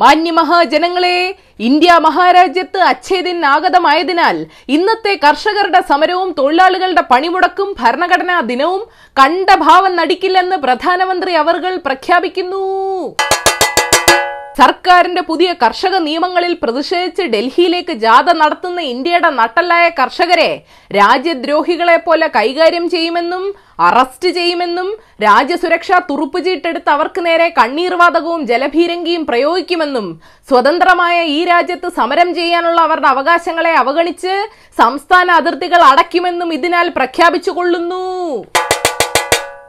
മാന്യമഹാജനങ്ങളെ India മഹാരാജ്യത്ത് അച്ഛേദിൻ ആഗതമായതിനാൽ ഇന്നത്തെ കർഷകരുടെ സമരവും തൊഴിലാളികളുടെ പണിമുടക്കും ഭരണഘടനാ ദിനവും കണ്ട ഭാവം നടിക്കില്ലെന്ന് പ്രധാനമന്ത്രി അവർകൾ പ്രഖ്യാപിക്കുന്നു. സർക്കാരിന്റെ പുതിയ കർഷക നിയമങ്ങളിൽ പ്രതിഷേധിച്ച് ഡൽഹിയിലേക്ക് ജാഥ നടത്തുന്ന ഇന്ത്യയുടെ നട്ടലായ കർഷകരെ രാജ്യദ്രോഹികളെ പോലെ കൈകാര്യം ചെയ്യുമെന്നും അറസ്റ്റ് ചെയ്യുമെന്നും രാജ്യസുരക്ഷാ തുറുപ്പുചീട്ടെടുത്ത് അവർക്ക് നേരെ കണ്ണീർവാതകവും ജലഭീരങ്കിയും പ്രയോഗിക്കുമെന്നും സ്വതന്ത്രമായ ഈ രാജ്യത്ത് സമരം ചെയ്യാനുള്ള അവരുടെ അവകാശങ്ങളെ അവഗണിച്ച് സംസ്ഥാന അതിർത്തികൾ അടയ്ക്കുമെന്നും ഇതിനാൽ പ്രഖ്യാപിച്ചുകൊള്ളുന്നു.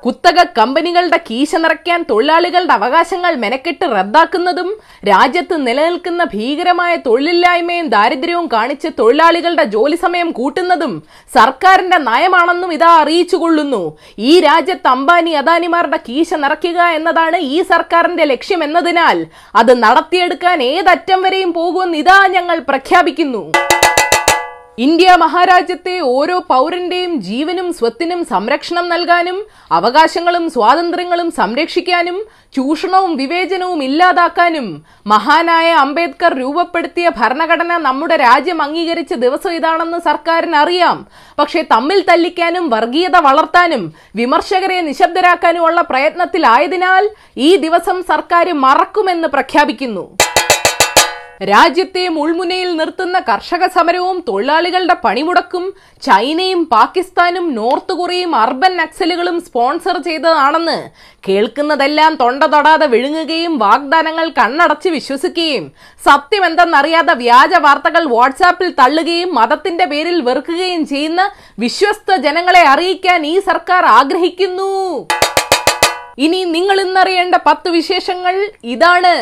കുത്തക കമ്പനികളുടെ കീശ നിറയ്ക്കാൻ തൊഴിലാളികളുടെ അവകാശങ്ങൾ മെനക്കെട്ട് റദ്ദാക്കുന്നതും രാജ്യത്ത് നിലനിൽക്കുന്ന ഭീകരമായ തൊഴിലില്ലായ്മയും ദാരിദ്ര്യവും കാണിച്ച് തൊഴിലാളികളുടെ ജോലി സമയം കൂട്ടുന്നതും സർക്കാരിന്റെ നയമാണെന്നും ഇതാ അറിയിച്ചുകൊള്ളുന്നു. ഈ രാജ്യത്ത് അംബാനി അദാനിമാരുടെ കീശ നിറയ്ക്കുക എന്നതാണ് ഈ സർക്കാരിന്റെ ലക്ഷ്യം എന്നതിനാൽ അത് നടത്തിയെടുക്കാൻ ഏതറ്റം വരെയും പോകുമെന്ന് ഇതാ ഞങ്ങൾ പ്രഖ്യാപിക്കുന്നു. ഇന്ത്യ മഹാരാജ്യത്തെ ഓരോ പൗരന്റെയും ജീവനും സ്വത്തിനും സംരക്ഷണം നൽകാനും അവകാശങ്ങളും സ്വാതന്ത്ര്യങ്ങളും സംരക്ഷിക്കാനും ചൂഷണവും വിവേചനവും ഇല്ലാതാക്കാനും മഹാനായ അംബേദ്കർ രൂപപ്പെടുത്തിയ ഭരണഘടന നമ്മുടെ രാജ്യം അംഗീകരിച്ച ദിവസം ഇതാണെന്ന് സർക്കാരിന് അറിയാം പക്ഷേ തമ്മിൽ തല്ലിക്കാനും വർഗീയത വളർത്താനും വിമർശകരെ നിശബ്ദരാക്കാനുമുള്ള പ്രയത്നത്തിലായതിനാൽ ഈ ദിവസം സർക്കാർ മറക്കുമെന്ന് പ്രഖ്യാപിക്കുന്നു. രാജ്യത്തെ മുൾമുനയിൽ നിർത്തുന്ന കർഷക സമരവും തൊഴിലാളികളുടെ പണിമുടക്കും ചൈനയും പാകിസ്ഥാനും നോർത്ത് കൊറിയയും അർബൻ നക്സലുകളും സ്പോൺസർ ചെയ്തതാണെന്ന് കേൾക്കുന്നതെല്ലാം തൊണ്ട തൊടാതെ വിഴുങ്ങുകയും വാഗ്ദാനങ്ങൾ കണ്ണടച്ച് വിശ്വസിക്കുകയും സത്യമെന്തെന്നറിയാതെ വ്യാജ വാർത്തകൾ വാട്സാപ്പിൽ തള്ളുകയും മതത്തിന്റെ പേരിൽ വെറുക്കുകയും ചെയ്യുന്ന വിശ്വസ്ത ജനങ്ങളെ അറിയിക്കാൻ ഈ സർക്കാർ ആഗ്രഹിക്കുന്നു. ഇനി നിങ്ങൾ ഇന്നറിയേണ്ട പത്ത് വിശേഷങ്ങൾ ഇതാണ്.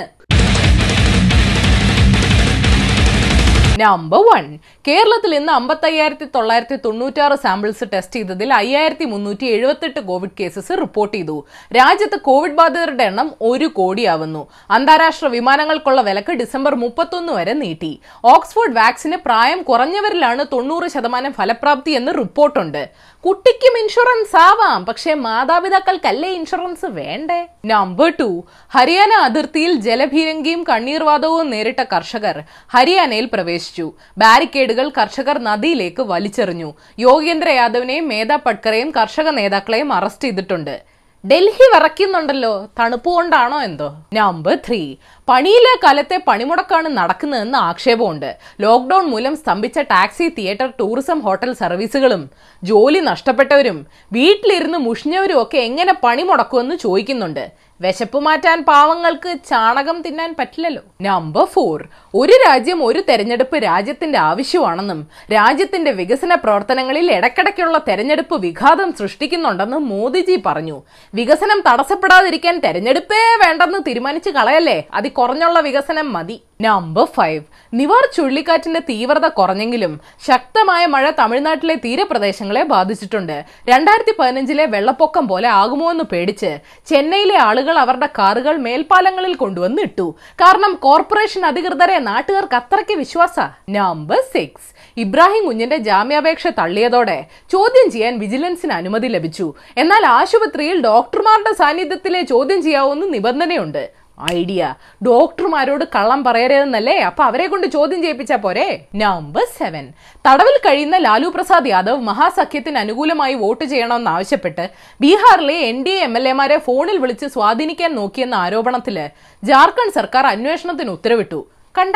നമ്പർ വൺ കേരളത്തിൽ ഇന്ന് അമ്പത്തയ്യായിരത്തി തൊള്ളായിരത്തി തൊണ്ണൂറ്റാറ് സാമ്പിൾസ് ടെസ്റ്റ് ചെയ്തതിൽ അയ്യായിരത്തി മുന്നൂറ്റി എഴുപത്തെട്ട് കോവിഡ് കേസസ് റിപ്പോർട്ട് ചെയ്തു. രാജ്യത്ത് കോവിഡ് ബാധിതരുടെ എണ്ണം ഒരു കോടിയാവുന്നു. അന്താരാഷ്ട്ര വിമാനങ്ങൾക്കുള്ള വിലക്ക് ഡിസംബർ മുപ്പത്തൊന്ന് വരെ നീട്ടി. ഓക്സ്ഫോർഡ് വാക്സിന് പ്രായം കുറഞ്ഞവരിലാണ് തൊണ്ണൂറ് ശതമാനം ഫലപ്രാപ്തി എന്ന് റിപ്പോർട്ടുണ്ട്. കുട്ടിക്കും ഇൻഷുറൻസ് ആവാം. പക്ഷേ മാതാപിതാക്കൾക്കല്ലേ ഇൻഷുറൻസ് വേണ്ടേ? നമ്പർ ടു ഹരിയാന അതിർത്തിയിൽ ജലഭീരങ്കിയും കണ്ണീർവാതകവും നേരിട്ട കർഷകർ ഹരിയാനയിൽ പ്രവേശിച്ചു. ബാരിക്കേഡുകൾ കർഷകർ നദിയിലേക്ക് വലിച്ചെറിഞ്ഞു. യോഗേന്ദ്ര യാദവിനെയും മേധാ പട്കറെയും കർഷക നേതാക്കളെയും അറസ്റ്റ് ചെയ്തിട്ടുണ്ട്. ഡൽഹി വിറയ്ക്കുന്നുണ്ടല്ലോ തണുപ്പ് കൊണ്ടാണോ എന്തോ? നമ്പർ ത്രീ പണിയിലെ കാലത്തെ പണിമുടക്കാണ് നടക്കുന്നതെന്ന് ആക്ഷേപമുണ്ട്. ലോക്ക്ഡൌൺ മൂലം സ്തംഭിച്ച ടാക്സി തിയേറ്റർ ടൂറിസം ഹോട്ടൽ സർവീസുകളും ജോലി നഷ്ടപ്പെട്ടവരും വീട്ടിലിരുന്ന് മുഷിഞ്ഞവരും ഒക്കെ എങ്ങനെ പണിമുടക്കുമെന്ന് ചോദിക്കുന്നുണ്ട്. വിശപ്പ് മാറ്റാൻ പാവങ്ങൾക്ക് ചാണകം തിന്നാൻ പറ്റില്ലല്ലോ. നമ്പർ ഫോർ ഒരു രാജ്യം ഒരു തെരഞ്ഞെടുപ്പ് രാജ്യത്തിന്റെ ആവശ്യമാണെന്നും രാജ്യത്തിന്റെ വികസന പ്രവർത്തനങ്ങളിൽ ഇടയ്ക്കിടയ്ക്കുള്ള തെരഞ്ഞെടുപ്പ് വിഘാതം സൃഷ്ടിക്കുന്നുണ്ടെന്നും മോദിജി പറഞ്ഞു. വികസനം തടസ്സപ്പെടാതിരിക്കാൻ തെരഞ്ഞെടുപ്പേ വേണ്ടെന്ന് തീരുമാനിച്ചു കളയല്ലേ? അതി കുറഞ്ഞുള്ള വികസനം മതി. നമ്പർ ഫൈവ് നിവാർ ചുഴലിക്കാറ്റിന്റെ തീവ്രത കുറഞ്ഞെങ്കിലും ശക്തമായ മഴ തമിഴ്നാട്ടിലെ തീരപ്രദേശങ്ങളെ ബാധിച്ചിട്ടുണ്ട്. രണ്ടായിരത്തി പതിനഞ്ചിലെ വെള്ളപ്പൊക്കം പോലെ ആകുമോ എന്ന് പേടിച്ച് ചെന്നൈയിലെ ആളുകൾ അവരുടെ കാറുകൾ മേൽപ്പാലങ്ങളിൽ കൊണ്ടുവന്ന് ഇട്ടു കാരണം കോർപ്പറേഷൻ അധികൃതരെ നാട്ടുകാർക്ക് അത്രയ്ക്ക് വിശ്വാസ. നമ്പർ സിക്സ് ഇബ്രാഹിം കുഞ്ഞിന്റെ ജാമ്യാപേക്ഷ തള്ളിയതോടെ ചോദ്യം ചെയ്യാൻ വിജിലൻസിന് അനുമതി ലഭിച്ചു. എന്നാൽ ആശുപത്രിയിൽ ഡോക്ടർമാരുടെ സാന്നിധ്യത്തിലെ ചോദ്യം ചെയ്യാവുന്ന നിബന്ധനയുണ്ട്. ഐഡിയ. ഡോക്ടർമാരോട് കള്ളം പറയരുതെന്നല്ലേ? അപ്പൊ അവരെ കൊണ്ട് ചോദ്യം ചെയ്യിപ്പിച്ചാ പോരെ? നമ്പർ സെവൻ തടവിൽ കഴിയുന്ന ലാലു പ്രസാദ് യാദവ് മഹാസഖ്യത്തിന് അനുകൂലമായി വോട്ട് ചെയ്യണമെന്ന് ആവശ്യപ്പെട്ട് ബീഹാറിലെ N D A M L എമാരെ ഫോണിൽ വിളിച്ച് സ്വാധീനിക്കാൻ നോക്കിയെന്ന ആരോപണത്തിൽ ജാർഖണ്ഡ് സർക്കാർ അന്വേഷണത്തിന് ഉത്തരവിട്ടു. കണ്ട?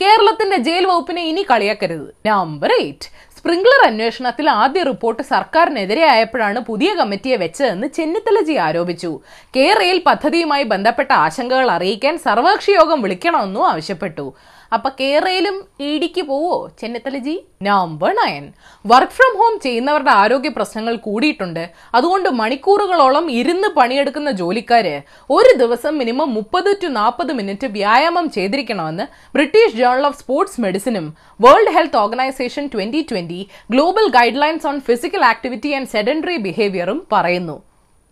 കേരളത്തിന്റെ ജയിൽ വകുപ്പിനെ ഇനി കളിയാക്കരുത്. നമ്പർ എയ്റ്റ് സ്പ്രിംഗ്ലർ അന്വേഷണത്തിൽ ആദ്യ റിപ്പോർട്ട് സർക്കാരിനെതിരെ ആയപ്പോഴാണ് പുതിയ കമ്മിറ്റിയെ വെച്ചതെന്ന് ചെന്നിത്തലജി ആരോപിച്ചു. കെ റെയിൽ പദ്ധതിയുമായി ബന്ധപ്പെട്ട ആശങ്കകൾ അറിയിക്കാൻ സർവകക്ഷി യോഗം വിളിക്കണമെന്നും ആവശ്യപ്പെട്ടു. അപ്പൊ കേരളയിലും ഇടിക്ക് പോവോ? Chennithalaji number nine work from home ചെയ്യുന്നവരുടെ ആരോഗ്യ പ്രശ്നങ്ങൾ കൂടിയിട്ടുണ്ട്. അതുകൊണ്ട് മണിക്കൂറുകളോളം ഇരുന്ന് പണിയെടുക്കുന്ന ജോലിക്കാര് ഒരു ദിവസം മിനിമം മുപ്പത് ടു നാൽപ്പത് മിനിറ്റ് വ്യായാമം ചെയ്തിരിക്കണമെന്ന് British journal of sports മെഡിസിനും world health organisation twenty twenty global guidelines on physical activity and sedentary ബിഹേവിയറും പറയുന്നു.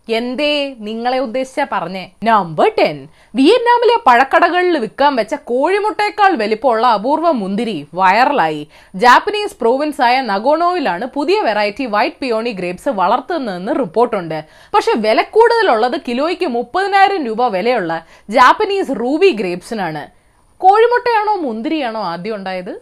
എന്തേ നിങ്ങളെ ഉദ്ദേശിച്ച പറഞ്ഞേ? Number ten. വിയറ്റ്നാമിലെ പഴക്കടകളിൽ വിൽക്കാൻ വെച്ച കോഴിമുട്ടയേക്കാൾ വലിപ്പമുള്ള അപൂർവ മുന്തിരി വൈറലായി. ജാപ്പനീസ് പ്രോവിൻസ് ആയ നഗോണോയിലാണ് പുതിയ വെറൈറ്റി വൈറ്റ് പിയോണി ഗ്രേപ്സ് വളർത്തുന്നതെന്ന് റിപ്പോർട്ടുണ്ട്. പക്ഷെ വില കൂടുതലുള്ളത് കിലോയ്ക്ക് മുപ്പതിനായിരം രൂപ വിലയുള്ള ജാപ്പനീസ് റൂബി ഗ്രേപ്സിനാണ്. കോഴിമുട്ടയാണോ മുന്തിരിയാണോ ആദ്യം ഉണ്ടായത്?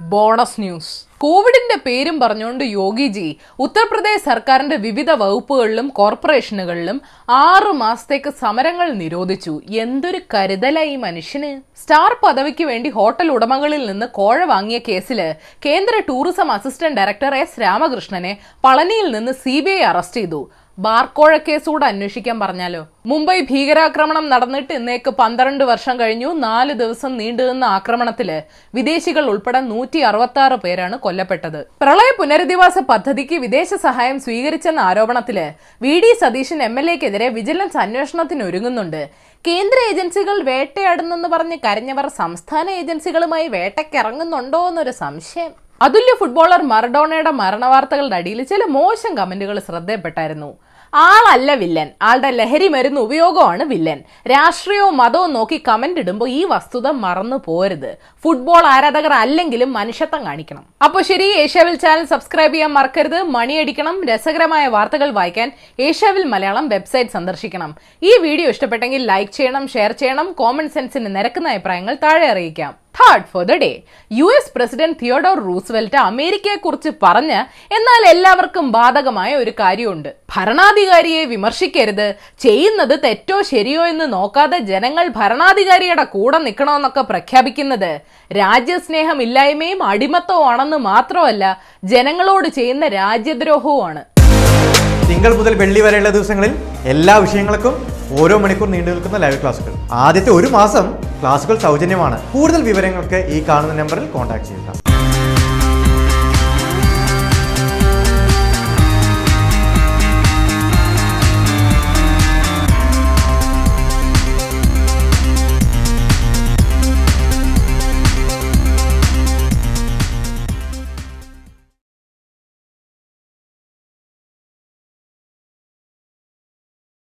Bonus news. കോവിഡിന്റെ പേരും പറഞ്ഞുകൊണ്ട് യോഗിജി ഉത്തർപ്രദേശ് സർക്കാരിന്റെ വിവിധ വകുപ്പുകളിലും കോർപ്പറേഷനുകളിലും ആറു മാസത്തേക്ക് സമരങ്ങൾ നിരോധിച്ചു. എന്തൊരു കരുതല ഈ മനുഷ്യന്? സ്റ്റാർ പദവിക്ക് വേണ്ടി ഹോട്ടൽ ഉടമകളിൽ നിന്ന് കോഴ വാങ്ങിയ കേസിൽ കേന്ദ്ര ടൂറിസം അസിസ്റ്റന്റ് ഡയറക്ടർ എസ് രാമകൃഷ്ണനെ പളനിയിൽ നിന്ന് സി അറസ്റ്റ് ചെയ്തു. ബാർക്കോഴ കേസൂടെ അന്വേഷിക്കാൻ പറഞ്ഞാലോ? മുംബൈ ഭീകരാക്രമണം നടന്നിട്ട് ഇന്നേക്ക് പന്ത്രണ്ട് വർഷം കഴിഞ്ഞു. നാല് ദിവസം നീണ്ടുനിന്ന ആക്രമണത്തിൽ വിദേശികൾ ഉൾപ്പെടെ നൂറ്റി അറുപത്തി ആറ് പേരാണ് കൊല്ലപ്പെട്ടത്. പ്രളയ പുനരധിവാസ പദ്ധതിക്ക് വിദേശ സഹായം സ്വീകരിച്ചെന്ന ആരോപണത്തിൽ V D Satheesan M L എക്കെതിരെ vigilance അന്വേഷണത്തിന് ഒരുങ്ങുന്നുണ്ട്. കേന്ദ്ര ഏജൻസികൾ വേട്ടയാടുന്നെന്ന് പറഞ്ഞ് കരഞ്ഞവർ സംസ്ഥാന ഏജൻസികളുമായി വേട്ടയ്ക്കിറങ്ങുന്നുണ്ടോ എന്നൊരു സംശയം. അതുല്യ ഫുട്ബോളർ മറഡോണയുടെ മരണവാർത്തകളുടെ അടിയിൽ ചില മോശം കമന്റുകൾ ശ്രദ്ധയപ്പെട്ടായിരുന്നു. ആളല്ല വില്ലൻ. ആളുടെ ലഹരി മരുന്ന് ഉപയോഗമാണ് വില്ലൻ. രാഷ്ട്രീയവും മതവും നോക്കി കമന്റ് ഇടുമ്പോൾ ഈ വസ്തുത മറന്നു പോരുത്. ഫുട്ബോൾ ആരാധകർ അല്ലെങ്കിലും മനുഷ്യത്വം കാണിക്കണം. അപ്പോൾ ശരി ഏഷ്യാവിൽ ചാനൽ സബ്സ്ക്രൈബ് ചെയ്യാൻ മറക്കരുത്. മണിയടിക്കണം. രസകരമായ വാർത്തകൾ വായിക്കാൻ ഏഷ്യാവിൽ മലയാളം വെബ്സൈറ്റ് സന്ദർശിക്കണം. ഈ വീഡിയോ ഇഷ്ടപ്പെട്ടെങ്കിൽ ലൈക്ക് ചെയ്യണം ഷെയർ ചെയ്യണം. കോമൺ സെൻസിന് നിരക്കുന്ന അഭിപ്രായങ്ങൾ താഴെ അറിയിക്കാം. Third for the day U S president Theodore Roosevelt അമേരിക്കയെ കുറിച്ച് പറഞ്ഞ് എന്നാൽ എല്ലാവർക്കും ബാധകമായ ഒരു കാര്യമുണ്ട്. ഭരണാധികാരിയെ വിമർശിക്കരുത്. ചെയ്യുന്നത് തെറ്റോ ശരിയോ എന്ന് നോക്കാതെ ജനങ്ങൾ ഭരണാധികാരിയുടെ കൂടെ നിൽക്കണമെന്നൊക്കെ പ്രഖ്യാപിക്കുന്നത്. രാജ്യസ്നേഹം ഇല്ലായ്മയും അടിമത്തവും ആണെന്ന് മാത്രമല്ല ജനങ്ങളോട് ചെയ്യുന്ന രാജ്യദ്രോഹവുമാണ്. തിങ്കൾ മുതൽ വെള്ളി വരെയുള്ള ദിവസങ്ങളിൽ എല്ലാ വിഷയങ്ങൾക്കും ഓരോ മണിക്കൂർ നീണ്ടു നിൽക്കുന്ന ലൈവ് ക്ലാസുകൾ ആദ്യത്തെ ഒരു മാസം ക്ലാസുകൾ സൗജന്യമാണ്. കൂടുതൽ വിവരങ്ങൾക്ക് ഈ കാണുന്ന നമ്പറിൽ കോൺടാക്ട് ചെയ്യുക.